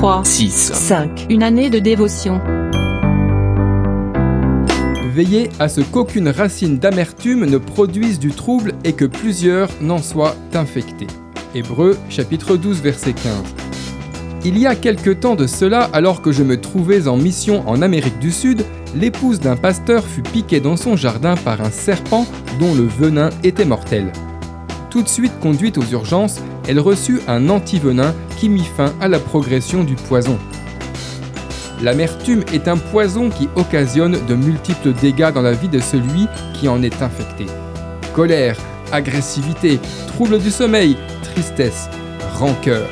3, 6, 5. Une année de dévotion. Veillez à ce qu'aucune racine d'amertume ne produise du trouble et que plusieurs n'en soient infectés. Hébreux chapitre 12 verset 15. Il y a quelque temps de cela, alors que je me trouvais en mission en Amérique du Sud, l'épouse d'un pasteur fut piquée dans son jardin par un serpent dont le venin était mortel. Tout de suite conduite aux urgences, elle reçut un antivenin qui mit fin à la progression du poison. L'amertume est un poison qui occasionne de multiples dégâts dans la vie de celui qui en est infecté. Colère, agressivité, troubles du sommeil, tristesse, rancœur.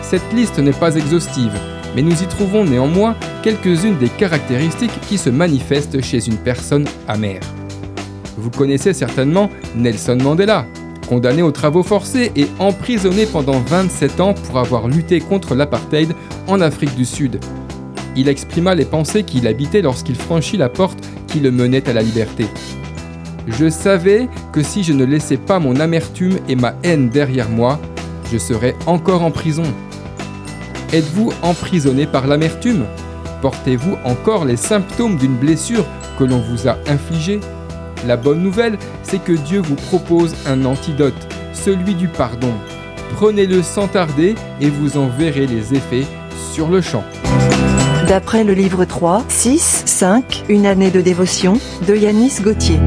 Cette liste n'est pas exhaustive, mais nous y trouvons néanmoins quelques-unes des caractéristiques qui se manifestent chez une personne amère. Vous connaissez certainement Nelson Mandela, condamné aux travaux forcés et emprisonné pendant 27 ans pour avoir lutté contre l'apartheid en Afrique du Sud. Il exprima les pensées qu'il habitait lorsqu'il franchit la porte qui le menait à la liberté. Je savais que si je ne laissais pas mon amertume et ma haine derrière moi, je serais encore en prison. Êtes-vous emprisonné par l'amertume? Portez-vous encore les symptômes d'une blessure que l'on vous a infligée? La bonne nouvelle, c'est que Dieu vous propose un antidote, celui du pardon. Prenez-le sans tarder et vous en verrez les effets sur le champ. D'après le livre 3, 6, 5, Une année de dévotion, de Yanis Gauthier.